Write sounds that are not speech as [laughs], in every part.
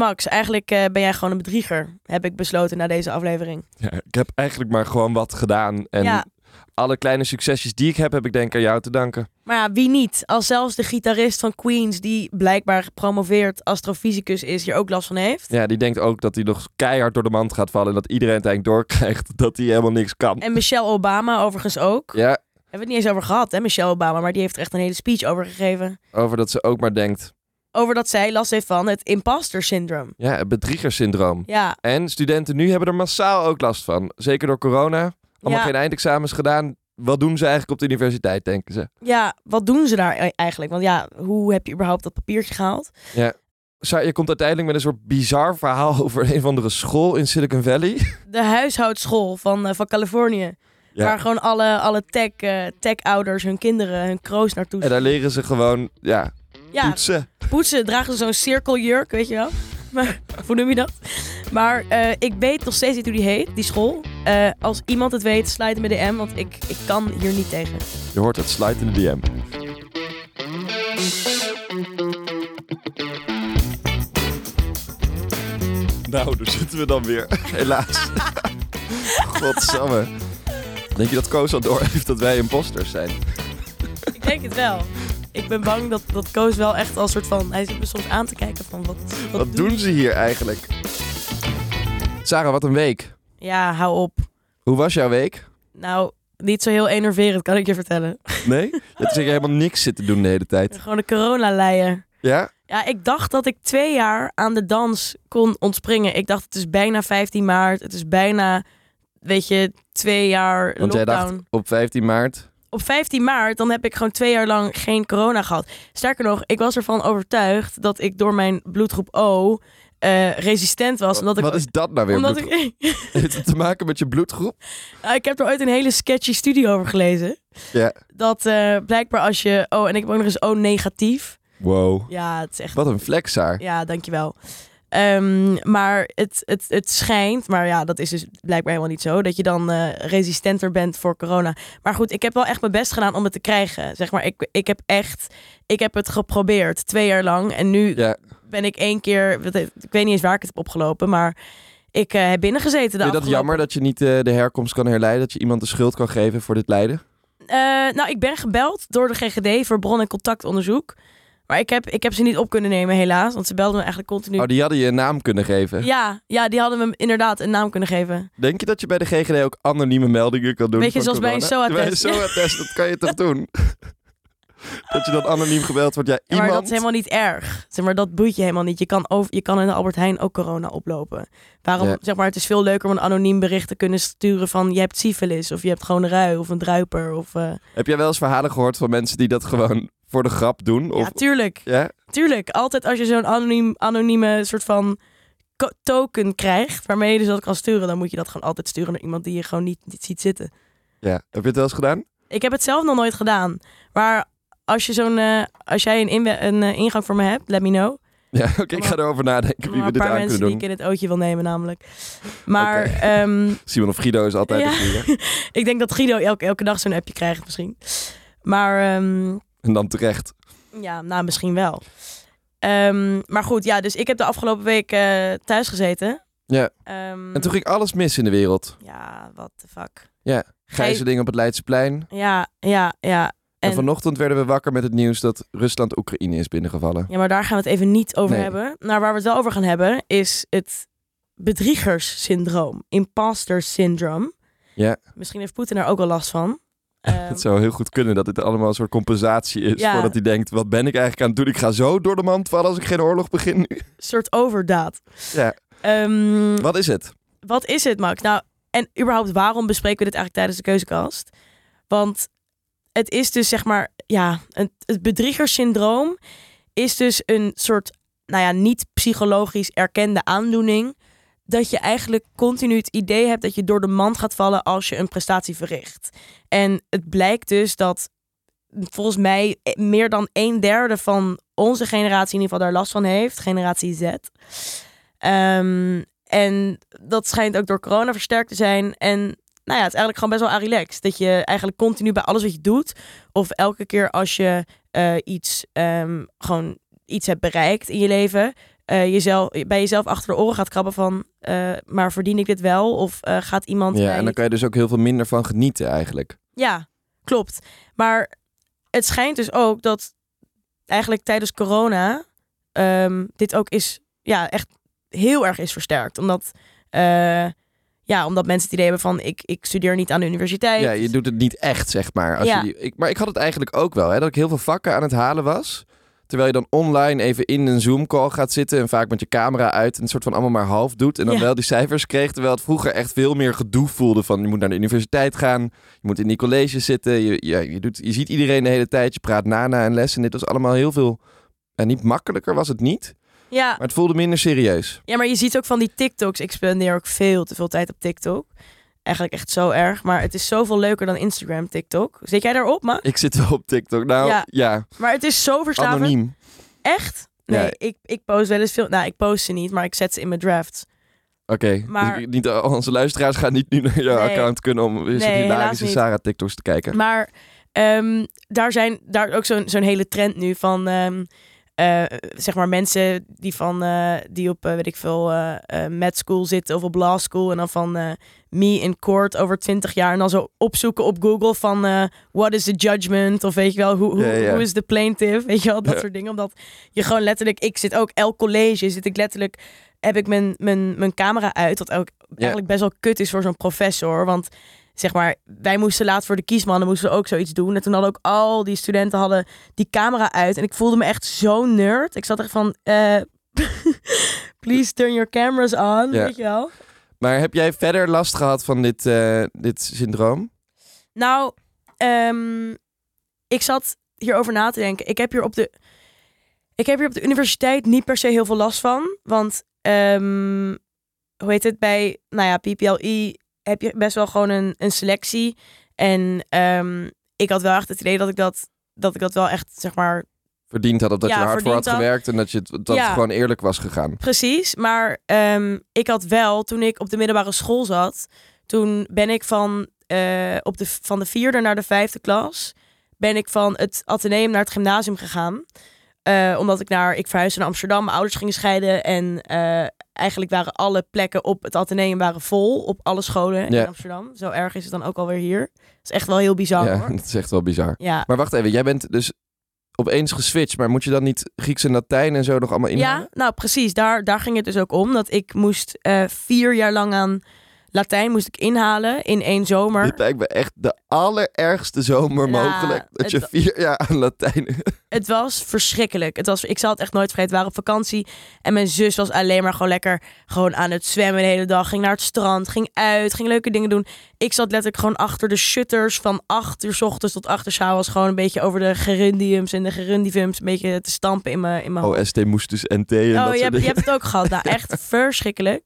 Max, eigenlijk eh, ben jij gewoon een bedrieger, heb ik besloten na deze aflevering. Ja, ik heb eigenlijk maar gewoon wat gedaan. En Ja. alle kleine succesjes die ik heb, heb ik denk ik aan jou te danken. Maar ja, wie niet? Als zelfs de gitarist van Queens, die blijkbaar gepromoveerd astrofysicus is, hier ook last van heeft. Ja, die denkt ook dat hij nog keihard door de mand gaat vallen. En dat iedereen het eigenlijk doorkrijgt [laughs] dat hij helemaal niks kan. En Michelle Obama overigens ook. Ja, Hebben we het niet eens over gehad, hè, Michelle Obama. Maar die heeft er echt een hele speech over gegeven. over dat ze ook maar denkt. Over dat zij last heeft van het imposter syndroom. Ja, het bedriegersyndroom. Ja, En studenten nu hebben er massaal ook last van. Zeker door corona. Allemaal Ja. geen eindexamens gedaan. Wat doen ze eigenlijk op de universiteit, denken ze? ja, wat doen ze daar e- eigenlijk? Want ja, hoe heb je überhaupt dat papiertje gehaald? Sa- Je komt uiteindelijk met een soort bizar verhaal [laughs] over een of andere school in Silicon Valley. De huishoudschool van, eh, van Californië. Ja. Waar gewoon alle, alle tech, eh, tech-ouders hun kinderen, hun kroost naartoe En daar leren ze gewoon, ja, Ja, poetsen. poetsen dragen ze zo'n cirkeljurk, weet je wel. [laughs] Maar, hoe noem je dat? Maar eh, ik weet nog steeds niet hoe die heet, die school. Eh, als iemand het weet, me de DM, want ik, ik kan hier niet tegen. Je hoort het, slide in de DM. Nou, daar zitten we dan weer. [laughs] Helaas. [laughs] Godsamme. Denk je dat Koos al door heeft dat wij imposters zijn? Ik denk het wel. Ik ben bang dat, dat Koos wel echt als soort van... Hij zit me soms aan te kijken van wat, wat, Wat doen ze hier eigenlijk? Sarah, wat een week. Ja, hou op. Hoe was jouw week? Nou, niet zo heel enerverend, kan ik je vertellen. Nee? Je hebt zeker helemaal niks zitten doen de hele tijd. Gewoon de corona-leien. Ja? Ja, ik dacht dat ik twee jaar aan de dans kon ontspringen. Ik dacht, het is bijna 15 maart. Het is bijna, weet je, twee jaar Want jij lockdown. dacht op 15 maart... Op 15 maart, dan heb ik gewoon twee jaar lang geen corona gehad. Sterker nog, ik was ervan overtuigd dat ik door mijn bloedgroep O eh, resistent was. Omdat ik, Wat is dat nou weer? omdat ik, [laughs] Heeft het te maken met je bloedgroep? [laughs] Nou, ik heb er ooit een hele sketchy studie over gelezen. Ja. Dat eh, blijkbaar als je... Oh, en ik heb ook nog eens O negatief. Wow. Ja, het is echt... Wat een flexaar. Ja, dankjewel. Ehm, maar het, het, het schijnt, maar ja, dat is dus blijkbaar helemaal niet zo, dat je dan eh, resistenter bent voor corona. Maar goed, ik heb wel echt mijn best gedaan om het te krijgen. Zeg maar, ik, ik heb echt, ik heb het geprobeerd twee jaar lang. En nu Ja. ben ik één keer, ik weet niet eens waar ik het heb opgelopen, maar ik eh, heb binnengezeten. Vind je dat jammer dat je niet eh, de herkomst kan herleiden? Dat je iemand de schuld kan geven voor dit lijden? Nou, ik ben gebeld door de GGD voor bron- en contactonderzoek. Maar ik heb, ik heb ze niet op kunnen nemen, helaas. Want ze belden me eigenlijk continu. Oh, die hadden je een naam kunnen geven. Ja, ja, die hadden me inderdaad een naam kunnen geven. Denk je dat je bij de GGD ook anonieme meldingen kan doen? Weet je, zoals bij een? SOA-test. Bij een SOA-test, dat kan je toch doen? [laughs] dat je dan anoniem gebeld wordt. Ja, Ja, maar iemand... dat is helemaal niet erg. Zeg maar, dat boeit je helemaal niet. Je kan, over, je kan in de Albert Heijn ook corona oplopen. Waarom, Ja. zeg maar, het is veel leuker om een anoniem bericht te kunnen sturen van je hebt syfilis of je hebt gewoon een rui of een druiper. Of, eh, Heb jij wel eens verhalen gehoord van mensen die dat gewoon voor de grap doen? Of... Ja, tuurlijk. Ja? Tuurlijk. Altijd als je zo'n anoniem, anonieme soort van token krijgt, waarmee je dus dat kan sturen, dan moet je dat gewoon altijd sturen naar iemand die je gewoon niet, niet ziet zitten. ja. Heb je het wel eens gedaan? Ik heb het zelf nog nooit gedaan. Maar als, je zo'n, eh, als jij een, een eh, ingang voor me hebt, let me know. Ja, [laughs] oké, ik ga erover nadenken wie we een dit paar aan mensen kunnen die doen. ik in het ootje wil nemen namelijk. Maar [laughs] ehm, [laughs] Simon of Guido is altijd Ja. een ik denk dat Guido elke, elke dag zo'n appje krijgt misschien. Maar ehm, En dan terecht. ja, nou misschien wel. Ehm, maar goed, ja, dus ik heb de afgelopen week eh, thuis gezeten. Ja. Ehm, En toen ging alles mis in de wereld. Ja, what the fuck. Gijzeling op het Leidseplein. Ja, ja, ja. En, En, vanochtend werden we wakker met het nieuws dat Rusland Oekraïne is binnengevallen. ja, maar daar gaan we het even niet over Nee. hebben. Nou, waar we het wel over gaan hebben is het bedriegerssyndroom. Imposter syndrome. Ja. Misschien heeft Poetin er ook al last van. Het zou heel goed kunnen dat dit allemaal een soort compensatie is. Ja. Voordat hij denkt, wat ben ik eigenlijk aan het doen? Ik ga zo door de mand vallen als ik geen oorlog begin nu. Een soort overdaad. Ja. Ehm, Wat is het? wat is het, Max? Nou, en überhaupt, waarom bespreken we dit eigenlijk tijdens de keuzekast? Want het is dus zeg maar, ja, een, het bedriegerssyndroom is dus een soort, nou ja, niet psychologisch erkende aandoening. Dat je eigenlijk continu het idee hebt dat je door de mand gaat vallen als je een prestatie verricht. En het blijkt dus dat volgens mij meer dan een derde van onze generatie in ieder geval daar last van heeft, generatie Z. Ehm, en dat schijnt ook door corona versterkt te zijn. En nou ja, het is eigenlijk gewoon best wel relaxed. Dat je eigenlijk continu bij alles wat je doet, of elke keer als je eh, iets, ehm, gewoon iets hebt bereikt in je leven, eh, jezelf, bij jezelf achter de oren gaat krabben van... eh, maar verdien ik dit wel? Of eh, gaat iemand... Ja, mij- en dan kan je dus ook heel veel minder van genieten eigenlijk. Ja, klopt. Maar het schijnt dus ook dat eigenlijk tijdens corona ehm, dit ook is, ja, echt heel erg is versterkt. Omdat, ja, omdat mensen het idee hebben van, ik, ik studeer niet aan de universiteit. Ja, je doet het niet echt, zeg maar. Als Ja. je die, ik, maar ik had het eigenlijk ook wel, hè, dat ik heel veel vakken aan het halen was. Terwijl je dan online even in een Zoom-call gaat zitten en vaak met je camera uit en een soort van allemaal maar half doet. En dan Ja. wel die cijfers kreeg, terwijl het vroeger echt veel meer gedoe voelde van je moet naar de universiteit gaan, je moet in die colleges zitten, je, ja, je, doet, je ziet iedereen de hele tijd, je praat na na een les en dit was allemaal heel veel, en niet makkelijker was het niet, Ja, maar het voelde minder serieus. ja, maar je ziet ook van die TikToks. Ik spendeer ook veel te veel tijd op TikTok. Eigenlijk echt zo erg. Maar het is zoveel leuker dan Instagram, TikTok. Zit jij daarop, ma? Ik zit wel op TikTok, nou ja, Ja. Maar het is zo verslavend. anoniem. Echt? Nee, Ja. ik, ik post wel eens veel. Nou, ik post ze niet, maar ik zet ze in mijn drafts. Oké, Maar- dus niet, al onze luisteraars gaan niet nu naar jouw Nee. account kunnen om Nee, hilarische. Sarah TikToks te kijken. Maar ehm, daar zijn daar ook zo'n zo'n hele trend nu van ehm, eh, zeg maar mensen die van eh, die op eh, weet ik veel med school zitten of op law school en dan van me in court over 20 jaar en dan zo opzoeken op Google van what is the judgment of weet je wel hoe hoe is the plaintiff weet je wel dat soort dingen. Omdat je gewoon letterlijk ik zit ook elk college zit ik letterlijk heb ik mijn mijn mijn camera uit wat ook eigenlijk best wel kut is voor zo'n professor. Want zeg maar, wij moesten laat voor de kiesmannen moesten we ook zoiets doen. En toen hadden ook al die studenten hadden die camera uit. En ik voelde me echt zo nerd. Ik zat echt van, eh, [laughs] please turn your cameras on, Ja. weet je wel. Maar heb jij verder last gehad van dit, eh, dit syndroom? Nou, ehm, ik zat hierover na te denken. Ik heb hier op de, ik heb hier op de universiteit niet per se heel veel last van. Want, ehm, hoe heet het, bij, nou ja, PPLI heb je best wel gewoon een, een selectie. En ehm, ik had wel echt het idee dat ik dat, dat ik dat wel echt, zeg maar, Verdiend had of dat Ja, je hard voor had gewerkt en dat, je het, dat Ja. het gewoon eerlijk was gegaan. Precies, maar ehm, ik had wel, toen ik op de middelbare school zat, toen ben ik van, eh, op de, van de vierde naar de vijfde klas, ben ik van het ateneum naar het gymnasium gegaan. Eh, omdat ik naar, ik verhuisde naar Amsterdam, mijn ouders gingen scheiden en eh, eigenlijk waren alle plekken op het ateneum waren vol, op alle scholen Ja. in Amsterdam. Zo erg is het dan ook alweer hier. Dat is echt wel heel bizar ja, hoor. [laughs] dat is echt wel bizar. Ja. Maar wacht even, jij bent dus opeens geswitcht, maar moet je dan niet Grieks en Latijn en zo nog allemaal inhalen? Ja, nou precies. Daar, daar ging het dus ook om. Dat ik moest eh, vier jaar lang aan Latijn moest ik inhalen in één zomer. Dit lijkt me echt de allerergste zomer Ja, mogelijk. Dat je vier jaar aan Latijn... Het was verschrikkelijk. Het was, ik zal het echt nooit vergeten. We waren op vakantie en mijn zus was alleen maar gewoon lekker gewoon aan het zwemmen de hele dag. Ging naar het strand, ging uit, ging leuke dingen doen. Ik zat letterlijk gewoon achter de shutters van 8 uur 's ochtends tot 8 uur 's avonds. Gewoon een beetje over de gerundiums en de gerundivums een beetje te stampen in mijn, in mijn hoofd. OST moest dus NT en dat Oh, soort je hebt, je hebt het ook gehad. Nou, [laughs] echt verschrikkelijk.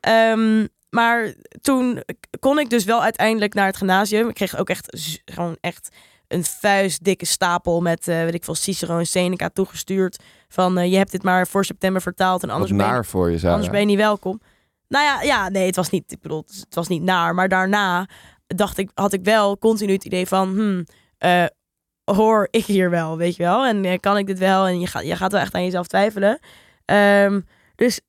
Ehm, maar toen kon ik dus wel uiteindelijk naar het gymnasium. Ik kreeg ook echt gewoon echt een vuistdikke stapel met, eh weet ik veel, Cicero en Seneca toegestuurd. Van, eh, je hebt dit maar voor september vertaald en Wat anders ben, je, voor anders ben je niet welkom. Nou ja, ja, nee, het was niet, ik bedoel, het was niet naar. Maar daarna dacht ik, had ik wel continu het idee van, hmm, eh, hoor ik hier wel, weet je wel? En kan ik dit wel? En je gaat, je gaat wel echt aan jezelf twijfelen. Ehm, dus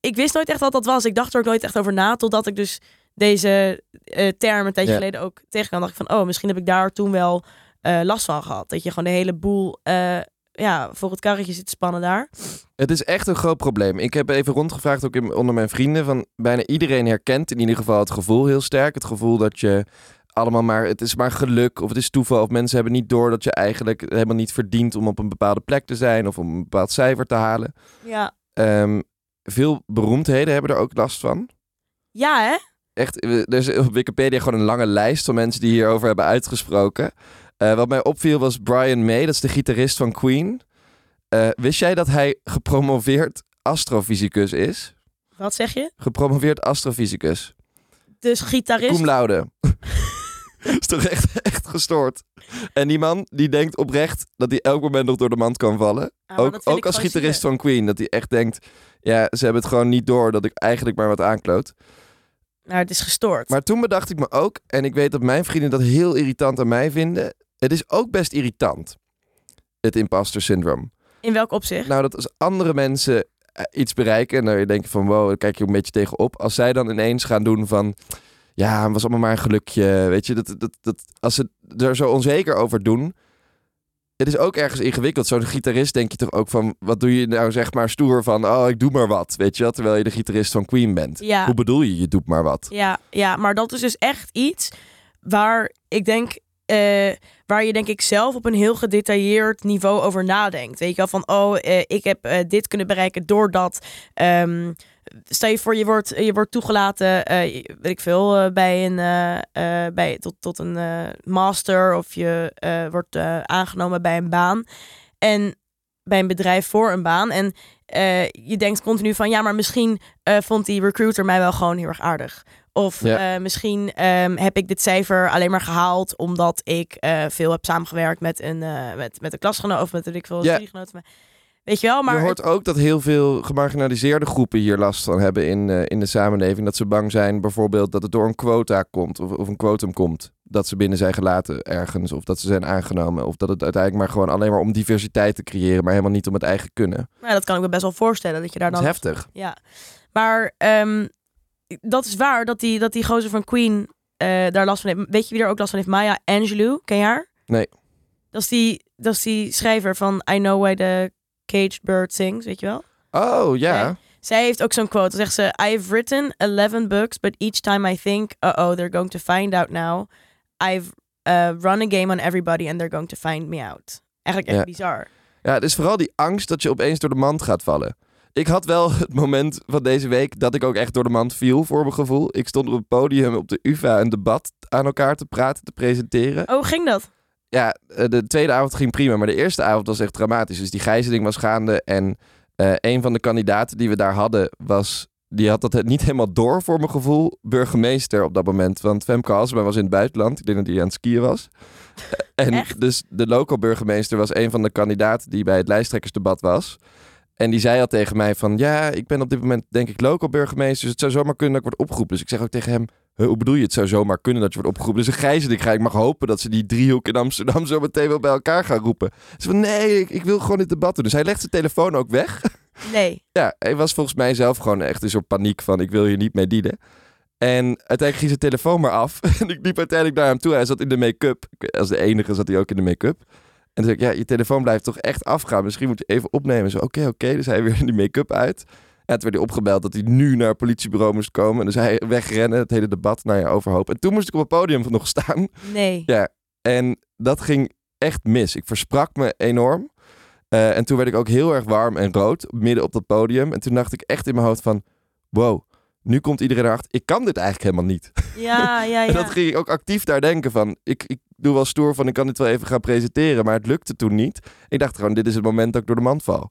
ik wist nooit echt wat dat was. Ik dacht er ook nooit echt over na, totdat ik dus deze eh, term een tijdje Ja. geleden ook tegenkwam. dacht ik van, oh, misschien heb ik daar toen wel eh, last van gehad. Dat je gewoon de hele boel eh, ja, voor het karretje zit te spannen daar. Het is echt een groot probleem. Ik heb even rondgevraagd ook in, onder mijn vrienden. Van bijna iedereen herkent in ieder geval het gevoel heel sterk. Het gevoel dat je allemaal maar, het is maar geluk of het is toeval. Of mensen hebben niet door dat je eigenlijk helemaal niet verdient om op een bepaalde plek te zijn. Of om een bepaald cijfer te halen. Ja, Ehm, veel beroemdheden hebben er ook last van. ja hè? Echt, er is op Wikipedia gewoon een lange lijst van mensen die hierover hebben uitgesproken. Eh, wat mij opviel was Brian May, dat is de gitarist van Queen. Eh, wist jij dat hij gepromoveerd astrofysicus is? Wat zeg je? Gepromoveerd astrofysicus. Dus gitarist. Cum laude. [laughs] [laughs] is toch echt, echt gestoord. En die man die denkt oprecht dat hij elk moment nog door de mand kan vallen. Ah, ook ook als gitarist van Queen. Dat hij echt denkt, ja, ze hebben het gewoon niet door dat ik eigenlijk maar wat aankloot. Nou, het is gestoord. Maar toen bedacht ik me ook, en ik weet dat mijn vrienden dat heel irritant aan mij vinden. Het is ook best irritant, het imposter syndroom. In welk opzicht? Nou, dat als andere mensen eh, iets bereiken. En dan denk je van wow, dan kijk je een beetje tegenop. Als zij dan ineens gaan doen van ja, het was allemaal maar een gelukje. Weet je, dat, dat, dat, als ze er zo onzeker over doen. Het is ook ergens ingewikkeld. Zo'n gitarist denk je toch ook van... Wat doe je nou zeg maar stoer van... Oh, ik doe maar wat. Weet je wel? Terwijl je de gitarist van Queen bent. Ja. Hoe bedoel je, je doet maar wat? Ja, ja, maar dat is dus echt iets waar ik denk... eh, waar je denk ik zelf op een heel gedetailleerd niveau over nadenkt. Weet je wel, van oh, eh, ik heb eh, dit kunnen bereiken doordat... ehm stel je voor, je wordt, je wordt toegelaten, eh, weet ik veel, eh, bij een, eh, bij, tot, tot een master of je wordt aangenomen bij een baan. En bij een bedrijf voor een baan. En je denkt continu van, ja, maar misschien vond die recruiter mij wel gewoon heel erg aardig. Of Ja. misschien ehm, heb ik dit cijfer alleen maar gehaald omdat ik veel heb samengewerkt met een, met, met een klasgenoot of met weet ik veel Ja. studiegenoot. Weet je wel, maar je hoort ook dat heel veel gemarginaliseerde groepen hier last van hebben in, eh, in de samenleving. Dat ze bang zijn bijvoorbeeld dat het door een quota komt of, of een quotum komt. Dat ze binnen zijn gelaten ergens of dat ze zijn aangenomen. Of dat het uiteindelijk maar gewoon alleen maar om diversiteit te creëren, maar helemaal niet om het eigen kunnen. nou, dat kan ik me best wel voorstellen dat je daar Dat dan is heftig. Ja, maar ehm, dat is waar dat die, dat die gozer van Queen eh, daar last van heeft. Weet je wie er ook last van heeft? Maya Angelou, ken je haar? Nee. Dat is die, dat is die schrijver van I Know Why the Caged Bird Sings, weet je wel? Oh ja. Zij heeft ook zo'n quote. Dan zegt ze: I have written 11 books, but each time I think, uh-oh, they're going to find out now. I've uh, run a game on everybody and they're going to find me out. Eigenlijk echt Ja. bizar. Ja, het is vooral die angst dat je opeens door de mand gaat vallen. Ik had wel [laughs] het moment van deze week dat ik ook echt door de mand viel voor mijn gevoel. Ik stond op het podium op de UvA een debat aan elkaar te praten, te presenteren. Oh, ging dat? Ja, eh, de tweede avond ging prima, maar de eerste avond was echt dramatisch. Dus die gijzeling was gaande en eh, een van de kandidaten die we daar hadden was... Die had dat het niet helemaal door voor mijn gevoel. Burgemeester op dat moment. Want Femke Halsema was in het buitenland. Ik denk dat hij aan het skiën was. Eh, En Echt? dus de local burgemeester was een van de kandidaten die bij het lijsttrekkersdebat was. En die zei al tegen mij van... Ja, ik ben op dit moment denk ik local burgemeester. Dus het zou zomaar kunnen dat ik word opgeroepen. Dus ik zeg ook tegen hem... "Huh, Hoe bedoel je, het zou zomaar kunnen dat je wordt opgeroepen? Dus een gijzeling ga ik mag hopen dat ze die driehoek in Amsterdam zo meteen wel bij elkaar gaan roepen. Ze van nee, ik, ik wil gewoon dit debat doen. Dus hij legt zijn telefoon ook weg. [laughs] Nee. Ja, hij was volgens mij zelf gewoon echt in soort paniek van ik wil hier niet mee dienen. En uiteindelijk ging zijn telefoon maar af. [laughs] En ik liep uiteindelijk naar hem toe. Hij zat in de make-up. Als de enige zat hij ook in de make-up. En toen zei ik, ja, je telefoon blijft toch echt afgaan. Misschien moet je even opnemen. Zo, oké, oké. Dus hij weer in [laughs] die make-up uit. En toen werd hij opgebeld dat hij nu naar het politiebureau moest komen. Dus hij wegrennen, het hele debat naar je overhoop. En toen moest ik op het podium nog staan. Nee. Ja, en dat ging echt mis. Ik versprak me enorm. Eh, en toen werd ik ook heel erg warm en rood midden op dat podium. En toen dacht ik echt in mijn hoofd van... Wow, nu komt iedereen erachter. Ik kan dit eigenlijk helemaal niet. Ja, ja, [laughs] En ja. dat ging ik ook actief daar denken van... Ik, ik doe wel stoer van ik kan dit wel even gaan presenteren. Maar het lukte toen niet. Ik dacht gewoon, dit is het moment dat ik door de mand val.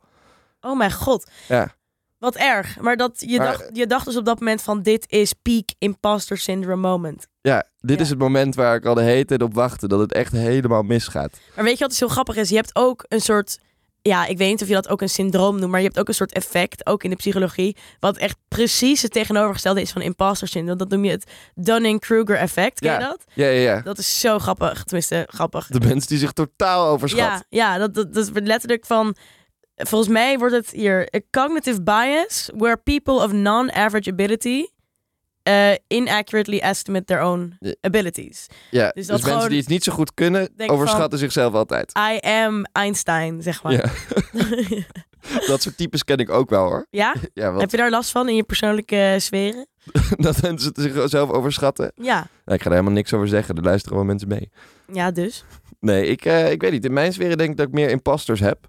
Oh mijn god. Ja, Wat erg. Maar, dat, je, Maar- dacht, je dacht dus op dat moment van dit is peak imposter syndrome moment. ja dit Ja. is het moment waar ik al de hele tijd op wachtte. Dat het echt helemaal misgaat. Maar weet je wat dus heel grappig is? Je hebt ook een soort... Ja, ik weet niet of je dat ook een syndroom noemt, maar je hebt ook een soort effect, ook in de psychologie, wat echt precies het tegenovergestelde is van imposter syndrome. Dat noem je het Dunning-Kruger effect. Ken je dat? Ja, ja, ja. Dat is zo grappig. Tenminste, grappig. De mensen die zich totaal overschat. Ja, ja dat, dat, dat letterlijk van. Volgens mij wordt het hier a cognitive bias where people of non-average ability uh, inaccurately estimate their own abilities. Ja, Dus dus, mensen die het niet zo goed kunnen, overschatten zichzelf altijd. I am Einstein, zeg maar. Ja. [laughs] Dat soort types ken ik ook wel hoor. Ja? [laughs] Ja, wat, Heb je daar last van in je persoonlijke eh, sferen? [laughs] dat mensen zichzelf overschatten. Ja. Nou, ik ga er helemaal niks over zeggen, er luisteren wel mensen mee. Ja, dus. Nee, ik, eh, ik weet niet. In mijn sferen denk ik dat ik meer imposters heb.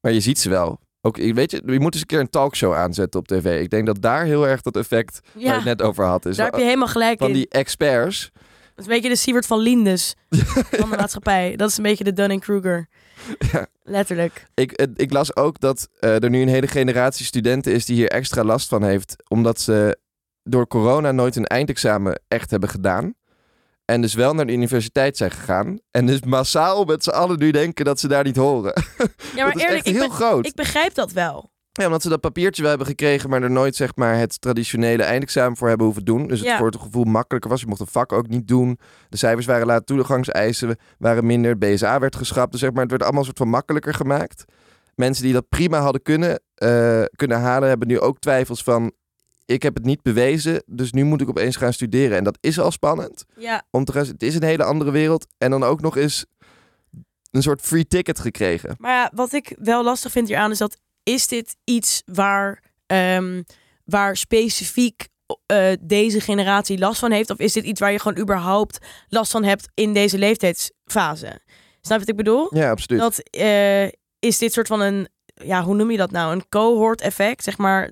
Maar je ziet ze wel. Ook, je weet je, je moet eens een keer een talkshow aanzetten op tv. Ik denk dat daar heel erg dat effect waar je het net over had. Is daar heb je helemaal gelijk van in. die experts. Dat is een beetje de Sievert van Lindes [laughs] van de maatschappij. Dat is een beetje de Dunning-Kruger. [laughs] Ja. Letterlijk. Ik, eh, ik las ook dat eh, er nu een hele generatie studenten is die hier extra last van heeft. Omdat ze door corona nooit een eindexamen echt hebben gedaan. En dus wel naar de universiteit zijn gegaan. En dus massaal met z'n allen nu denken dat ze daar niet horen. [laughs] Ja, maar dat is eerlijk, echt ik, heel be- groot. ik begrijp dat wel. Ja, omdat ze dat papiertje wel hebben gekregen, maar er nooit zeg maar, het traditionele eindexamen voor hebben hoeven doen. Dus het Ja. voor het gevoel makkelijker was. Je mocht een vak ook niet doen. De cijfers waren laat, toegangseisen waren minder. BSA werd geschrapt. Dus zeg maar, het werd allemaal een soort van makkelijker gemaakt. mensen die dat prima hadden kunnen, eh, kunnen halen, hebben nu ook twijfels van... Ik heb het niet bewezen, dus nu moet ik opeens gaan studeren. En dat is al spannend. Ja, Om te gaan, het is een hele andere wereld. En dan ook nog eens een soort free ticket gekregen. maar ja, wat ik wel lastig vind hieraan is dat... Is dit iets waar, ehm, waar specifiek eh, deze generatie last van heeft? Of is dit iets waar je gewoon überhaupt last van hebt in deze leeftijdsfase? Snap je wat ik bedoel? Ja, absoluut. Dat eh, is dit soort van een, ja, hoe noem je dat nou? Een cohort effect, zeg maar.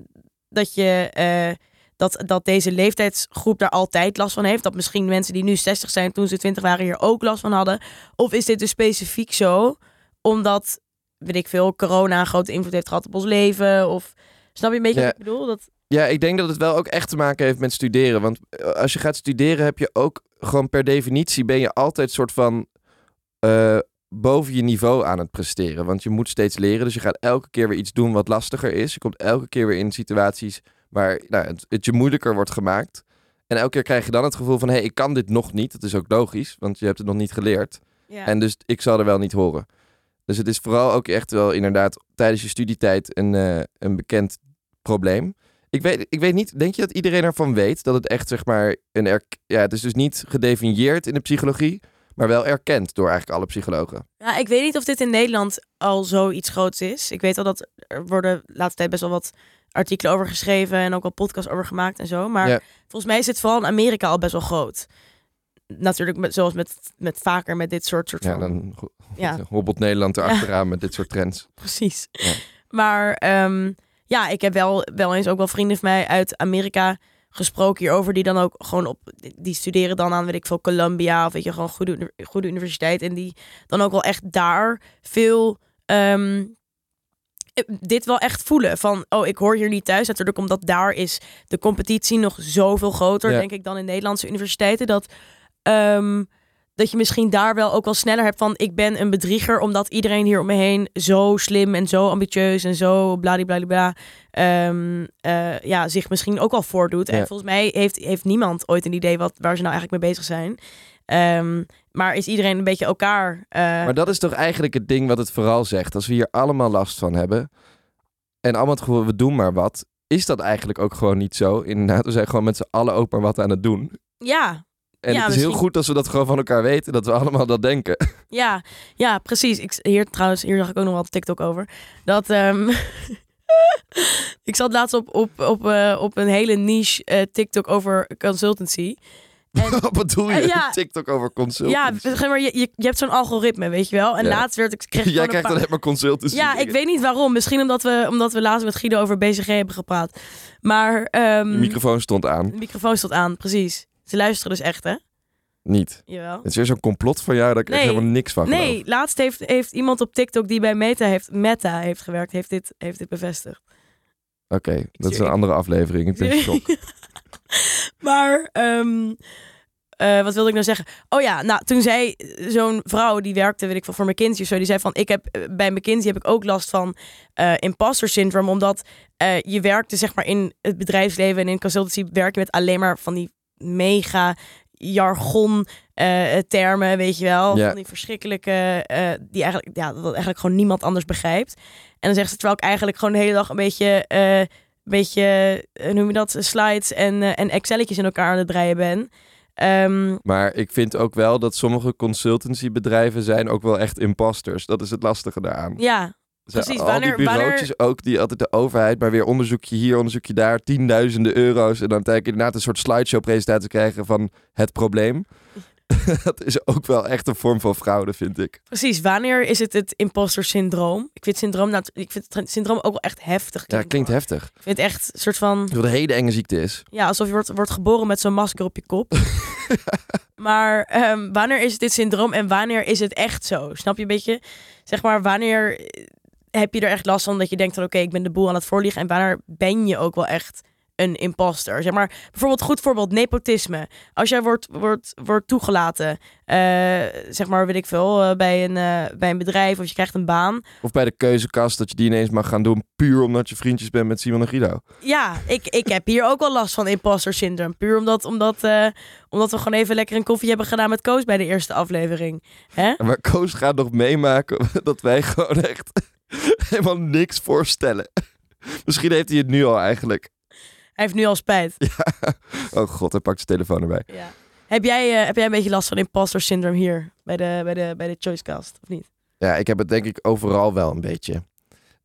Dat je eh, dat, dat deze leeftijdsgroep daar altijd last van heeft. Dat misschien mensen die nu 60 zijn, toen ze 20 waren, hier ook last van hadden. Of is dit dus specifiek zo, omdat, weet ik veel, corona een grote invloed heeft gehad op ons leven? Of snap je een beetje Ja. wat ik bedoel? Dat, Ja, ik denk dat het wel ook echt te maken heeft met studeren. Want eh, als je gaat studeren, heb je ook gewoon per definitie ben je altijd soort van eh, boven je niveau aan het presteren. Want je moet steeds leren. Dus je gaat elke keer weer iets doen wat lastiger is. Je komt elke keer weer in situaties waar nou, het, het je moeilijker wordt gemaakt. En elke keer krijg je dan het gevoel van, hé, hey, ik kan dit nog niet. Dat is ook logisch, want je hebt het nog niet geleerd. ja. En dus ik zal er wel niet horen. Dus het is vooral ook echt wel inderdaad tijdens je studietijd een, eh, een bekend probleem. Ik weet, ik weet niet, denk je dat iedereen ervan weet dat het echt zeg maar een erk ja, het is dus niet gedefinieerd in de psychologie, maar wel erkend door eigenlijk alle psychologen. Ja, ik weet niet of dit in Nederland al zoiets groots is. Ik weet wel dat er worden de laatste tijd best wel wat artikelen over geschreven en ook al podcasts over gemaakt en zo. Maar Ja. volgens mij is het vooral in Amerika al best wel groot. Natuurlijk, met, zoals met, met vaker met dit soort, soort Ja, van... dan Ja. [laughs] hobbelt Nederland erachteraan met dit soort trends. [laughs] Precies. Maar ehm, ja, ik heb wel, wel eens ook wel vrienden van mij uit Amerika gesproken hierover. Die dan ook gewoon op... Die studeren dan aan, weet ik veel, Columbia. Of weet je, gewoon goede, goede universiteit. En die dan ook wel echt daar veel... eh, dit wel echt voelen van, oh, ik hoor hier niet thuis. Natuurlijk omdat daar is de competitie nog zoveel groter, Ja. denk ik, dan in Nederlandse universiteiten. Dat, ehm, dat je misschien daar wel ook wel sneller hebt van, ik ben een bedrieger, omdat iedereen hier om me heen zo slim en zo ambitieus en zo bladibladibla ehm eh ja, zich misschien ook al voordoet. Ja. En volgens mij heeft, heeft niemand ooit een idee wat, waar ze nou eigenlijk mee bezig zijn. Ehm, maar is iedereen een beetje elkaar... eh, Maar dat is toch eigenlijk het ding wat het vooral zegt. Als we hier allemaal last van hebben en allemaal het gevoel, we doen maar wat, is dat eigenlijk ook gewoon niet zo. Inderdaad, we zijn gewoon met z'n allen ook maar wat aan het doen. ja, En Ja, het is heel goed dat we dat gewoon van elkaar weten, dat we [laughs] allemaal dat denken. Ja, ja, precies. Ik, hier trouwens, hier zag ik ook nog wel op TikTok over. Dat ehm, [laughs] ik zat laatst op, op, op, eh, op een hele niche eh, TikTok over consultancy. En, [laughs] Wat bedoel je? Eh, ja. TikTok over consultants. ja, maar, je, je, je hebt zo'n algoritme, weet je wel. En Ja. laatst werd ik kreeg Jij krijgt alleen maar consultants. Ja, ik weet niet waarom. Misschien omdat we, omdat we laatst met Guido over BCG hebben gepraat. Maar ehm, De microfoon stond aan. de microfoon stond aan, precies. Ze luisteren dus echt, hè? Niet. Jawel. Het is weer zo'n complot van jou, krijg ik Nee. helemaal niks van Nee, geloof. laatst heeft, heeft iemand op TikTok die bij Meta heeft, Meta heeft gewerkt, heeft dit, heeft dit bevestigd. Oké, dat is een andere aflevering. Ik ben in shock. [laughs] maar, ehm, eh, wat wilde ik nou zeggen? Oh ja, nou, toen zei zo'n vrouw die werkte, weet ik veel, voor McKinsey of zo, die zei van, ik heb eh, bij McKinsey heb ik ook last van eh imposter syndrome, omdat je werkte zeg maar in het bedrijfsleven en in consultancy werk je met alleen maar van die mega jargon eh, termen, weet je wel, Ja. van die verschrikkelijke, eh, die eigenlijk, ja, dat eigenlijk gewoon niemand anders begrijpt. En dan zegt ze, terwijl ik eigenlijk gewoon de hele dag een beetje, eh, een beetje, eh, noem je dat, slides en, eh, en Excelletjes in elkaar aan het breien ben. Ehm, Maar ik vind ook wel dat sommige consultancybedrijven zijn ook wel echt imposters. Dat is het lastige daaraan. ja, precies. Al Wanneer- die bureautjes ook, die altijd de overheid, maar weer onderzoekje hier, onderzoekje daar, tienduizenden euro's. En dan uiteindelijk inderdaad een soort slideshow-presentatie krijgen van het probleem. [laughs] dat is ook wel echt een vorm van fraude, vind ik. precies. Wanneer is het het imposter syndroom? Ik vind syndroom, nou, ik vind het syndroom ook wel echt heftig. Ja, klinkt heftig. Ik vind het echt een soort van, Wat een hele enge ziekte is. ja, alsof je wordt, wordt geboren met zo'n masker op je kop. [laughs] maar ehm, wanneer is dit syndroom en wanneer is het echt zo? Snap je een beetje? Zeg maar, wanneer heb je er echt last van dat je denkt van oké, ik ben de boel aan het voorliegen en wanneer ben je ook wel echt een imposter? Zeg maar, bijvoorbeeld goed voorbeeld nepotisme. Als jij wordt, wordt, wordt toegelaten, eh, zeg maar, weet ik veel, eh, bij, een, eh, bij een bedrijf of je krijgt een baan. Of bij de keuzekast dat je die ineens mag gaan doen, puur omdat je vriendjes bent met Simon en Guido. Ja, ik, ik heb hier ook wel last van imposter syndrome. Puur omdat, omdat, omdat we gewoon even lekker een koffie hebben gedaan met Koos bij de eerste aflevering. Hè? Maar Koos gaat nog meemaken [laughs] dat wij gewoon echt [laughs] helemaal niks voorstellen. [laughs] Misschien heeft hij het nu al eigenlijk. Hij heeft nu al spijt. [laughs] Oh god, hij pakt zijn telefoon erbij. Ja. Heb, jij, eh, heb jij een beetje last van imposter syndrome hier bij de, bij de, bij de Choicecast, of niet? Ja, ik heb het denk ik overal wel een beetje.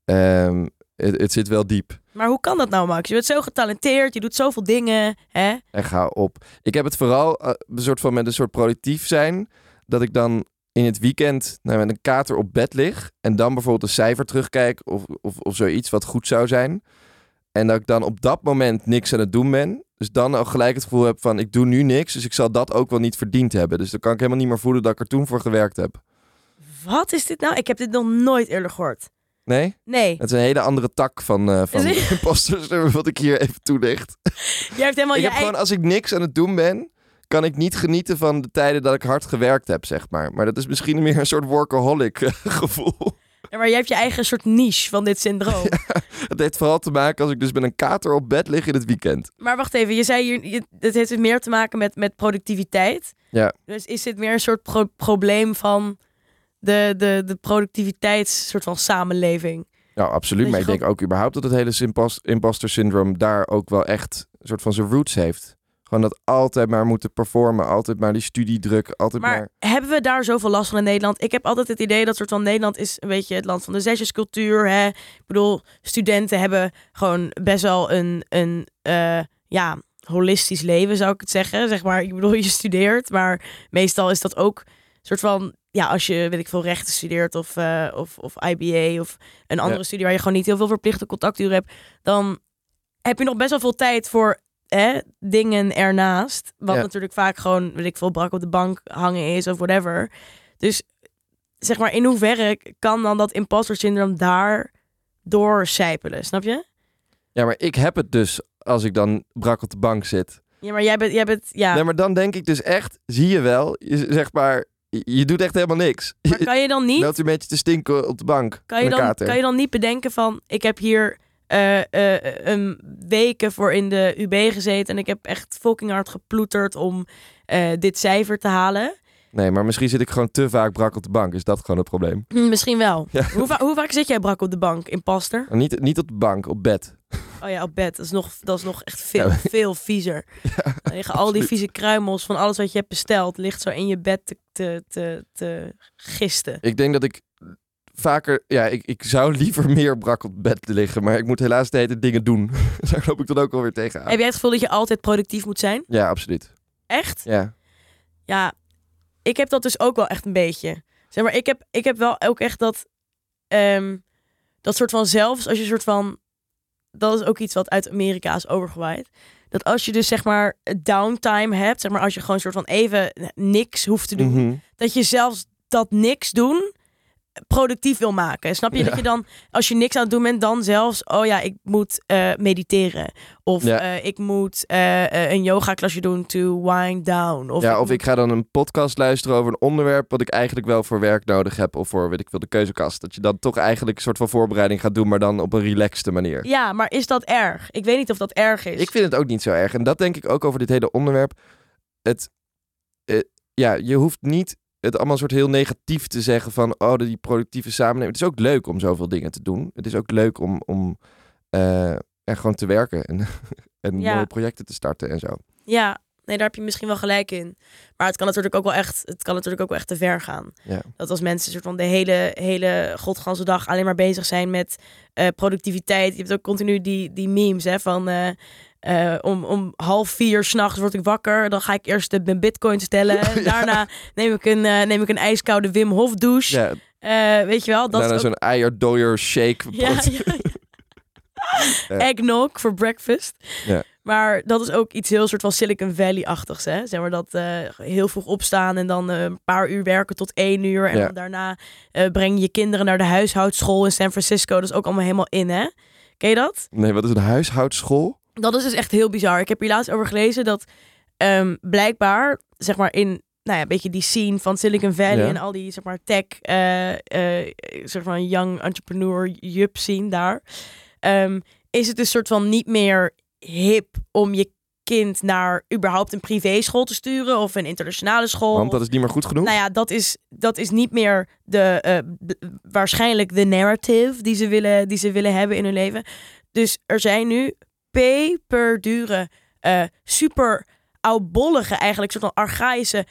Ehm, het, het zit wel diep. Maar hoe kan dat nou, Max? Je bent zo getalenteerd, je doet zoveel dingen, hè? En ga op. Ik heb het vooral eh, een soort van met een soort productief zijn. Dat ik dan in het weekend nou, met een kater op bed lig. En dan bijvoorbeeld een cijfer terugkijk of, of, of zoiets wat goed zou zijn. En dat ik dan op dat moment niks aan het doen ben. Dus dan al gelijk het gevoel heb van ik doe nu niks. Dus ik zal dat ook wel niet verdiend hebben. Dus dan kan ik helemaal niet meer voelen dat ik er toen voor gewerkt heb. Wat is dit nou? Ik heb dit nog nooit eerder gehoord. Nee? Nee. Het is een hele andere tak van, eh van [laughs] [laughs] wat ik hier even toelicht. Jij hebt helemaal ik je heb gewoon, als ik niks aan het doen ben, kan ik niet genieten van de tijden dat ik hard gewerkt heb, zeg maar. Maar dat is misschien meer een soort workaholic eh, [laughs] gevoel. Ja, maar jij hebt je eigen soort niche van dit syndroom. [laughs] Het heeft vooral te maken als ik dus met een kater op bed lig in het weekend. Maar wacht even, je zei hier, je- het heeft dus meer te maken met, met productiviteit. Ja. Dus is dit meer een soort pro- probleem van de, de, de productiviteits soort van samenleving? Ja, absoluut. Dat Maar ik denk ook überhaupt dat het hele impos- imposter syndroom daar ook wel echt een soort van zijn roots heeft. Gewoon dat altijd maar moeten performen, altijd maar die studiedruk, altijd maar... Maar hebben we daar zoveel last van in Nederland? Ik heb altijd het idee dat soort van Nederland is een beetje het land van de zesjescultuur. Hè? Ik bedoel, studenten hebben gewoon best wel een, een eh, ja, holistisch leven, zou ik het zeggen. Zeg maar, ik bedoel, je studeert, maar meestal is dat ook een soort van, ja, als je, weet ik veel, rechten studeert of, eh, of, of IBA of een andere Ja. studie waar je gewoon niet heel veel verplichte contacturen hebt, dan heb je nog best wel veel tijd voor hè, dingen ernaast. Wat Ja. natuurlijk vaak gewoon, weet ik veel, brak op de bank hangen is of whatever. Dus zeg maar, in hoeverre kan dan dat imposter syndroom daar doorcijpelen, snap je? Ja, maar ik heb het dus als ik dan brak op de bank zit. Ja, maar jij bent, jij bent ja. Nee, maar dan denk ik dus echt, zie je wel, je, zeg maar, je, doet echt helemaal niks. Maar kan je dan [laughs] niet, Loopt een beetje te stinken op de bank. kan je dan, kan je dan niet bedenken van, ik heb hier eh, eh, een weken voor in de UB gezeten en ik heb echt fucking hard geploeterd om eh, dit cijfer te halen. Nee, maar misschien zit ik gewoon te vaak brak op de bank. Is dat gewoon het probleem? Hm, Misschien wel. Ja. Hoe, va- hoe vaak zit jij brak op de bank, imposter? En niet, niet op de bank, op bed. Oh ja, op bed. Dat is nog, dat is nog echt veel, Ja. veel viezer. [laughs] Dan liggen al die vieze kruimels van alles wat je hebt besteld, ligt zo in je bed te, te, te, te gisten. Ik denk dat ik vaker... Ja, ik, ik zou liever meer brak op bed liggen. Maar ik moet helaas de hele dingen doen. [laughs] Daar loop ik dan ook alweer tegenaan. Heb jij het gevoel dat je altijd productief moet zijn? Ja, absoluut. Echt? Ja. Ja, ik heb dat dus ook wel echt een beetje. Zeg maar, ik heb, ik heb wel ook echt dat, ehm, dat soort van zelfs als je soort van, dat is ook iets wat uit Amerika is overgewaaid. Dat als je dus zeg maar downtime hebt, zeg maar als je gewoon soort van even niks hoeft te doen, Mhm. dat je zelfs dat niks doen productief wil maken. Snap je? Ja. Dat je dan, als je niks aan het doen bent, dan zelfs, oh ja, ik moet eh, mediteren. Of Ja. eh, ik moet eh, een yoga klasje doen to wind down. Of ja, ik of moet- ik ga dan een podcast luisteren over een onderwerp wat ik eigenlijk wel voor werk nodig heb. Of voor, weet ik veel, de keuzekast. Dat je dan toch eigenlijk een soort van voorbereiding gaat doen, maar dan op een relaxte manier. Ja, maar is dat erg? Ik weet niet of dat erg is. Ik vind het ook niet zo erg. En dat denk ik ook over dit hele onderwerp. Het, ja, je hoeft niet het allemaal soort heel negatief te zeggen van, oh, die productieve samenleving. Het is ook leuk om zoveel dingen te doen. Het is ook leuk om, om er gewoon te werken en, [laughs] en Ja. mooie projecten te starten en zo. Ja, nee, daar heb je misschien wel gelijk in. Maar het kan natuurlijk ook wel echt, het kan natuurlijk ook wel echt te ver gaan. Ja. Dat als mensen soort van de hele, hele godganse dag alleen maar bezig zijn met eh, productiviteit. Je hebt ook continu die, die memes hè, van eh, eh, om, om half vier s'nachts word ik wakker. Dan ga ik eerst de, mijn bitcoin stellen. [laughs] Daarna neem ik, een, eh, neem ik een ijskoude Wim Hof douche. Ja, Eh, weet je wel, dat daarna ook... zo'n eierdooier shake. [laughs] Ja. Eggnog voor breakfast. Ja. Maar dat is ook iets heel soort van Silicon Valley-achtigs. Hè? Zeg maar dat heel vroeg opstaan en dan een paar uur werken tot één uur. En dan daarna breng je je kinderen naar de huishoudschool in San Francisco. Dat is ook allemaal helemaal in, hè? Ken je dat? Nee, wat is een huishoudschool? Dat is dus echt heel bizar. Ik heb hier laatst over gelezen dat ehm, blijkbaar, zeg maar in, nou ja, een beetje die scene van Silicon Valley Ja. en al die, zeg maar, tech, eh eh soort van young entrepreneur jup scene daar, ehm, is het dus soort van niet meer hip om je kind naar überhaupt een privéschool te sturen of een internationale school. Want dat is niet meer goed genoeg. Nou ja, dat is, dat is niet meer de, eh, waarschijnlijk de narrative die ze, willen, die ze willen hebben in hun leven. Dus er zijn nu peperdure, eh super oudbollige, eigenlijk soort van archaïsche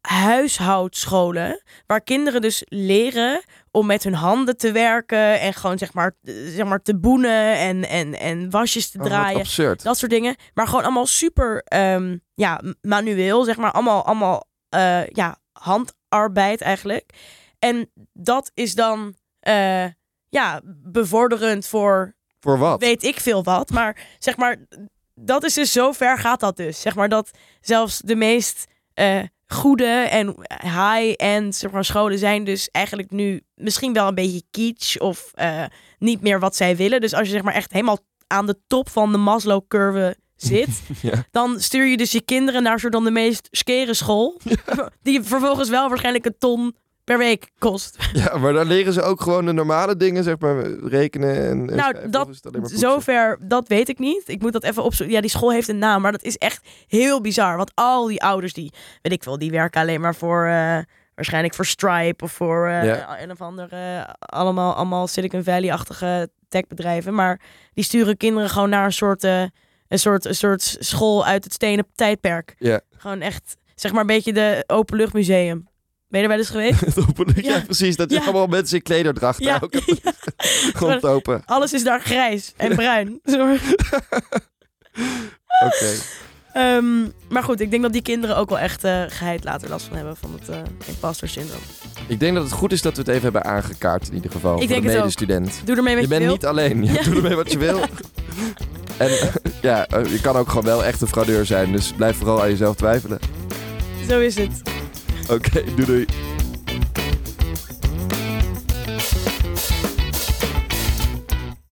huishoudscholen. Waar kinderen dus leren om met hun handen te werken en gewoon zeg maar, eh, zeg maar te boenen en, en, en wasjes te Oh, draaien. absurd. Dat soort dingen. Maar gewoon allemaal super ehm, ja, manueel, zeg maar. Allemaal, allemaal eh, ja, handarbeid eigenlijk. En dat is dan ja, bevorderend voor Voor wat? weet ik veel wat. Maar zeg maar, dat is dus zo ver gaat dat dus. Zeg maar dat zelfs de meest eh, goede en high-end zeg maar, scholen zijn dus eigenlijk nu misschien wel een beetje kitsch of eh, niet meer wat zij willen. Dus als je zeg maar echt helemaal aan de top van de Maslow-curve zit, [laughs] Ja. dan stuur je dus je kinderen naar soort dan de meest skere school, [laughs] die vervolgens wel waarschijnlijk een ton per week kost. [laughs] Ja, maar dan leren ze ook gewoon de normale dingen, zeg maar, rekenen en, en Nou, schrijven, dat-? Zover, dat weet ik niet. Ik moet dat even opzoeken. Ja, die school heeft een naam, maar dat is echt heel bizar. Want al die ouders die, weet ik wel, die werken alleen maar voor, eh, waarschijnlijk voor Stripe of voor eh, Ja. een of andere, allemaal, allemaal Silicon Valley-achtige techbedrijven. Maar die sturen kinderen gewoon naar een soort, eh, een soort, een soort school uit het stenen tijdperk. Ja. Gewoon echt, zeg maar een beetje de openluchtmuseum. Ben je er wel eens geweest? [laughs] Het openlucht- ja. Ja. precies. Dat je Ja. allemaal mensen in klederdracht Ja. ook [laughs] rondlopen. [laughs] Alles is daar grijs en bruin. Oké. Ehm, maar goed, ik denk dat die kinderen ook wel echt eh geheid later last van hebben van het eh imposter syndroom. Ik denk dat het goed is dat we het even hebben aangekaart in ieder geval. Ik denk de medestudent. Doe ermee wat Je je, bent niet alleen. Ja. doet ermee wat je wil. En eh, ja, je kan ook gewoon wel echt een fraudeur zijn. Dus blijf vooral aan jezelf twijfelen. Zo is het. Oké, doei doei.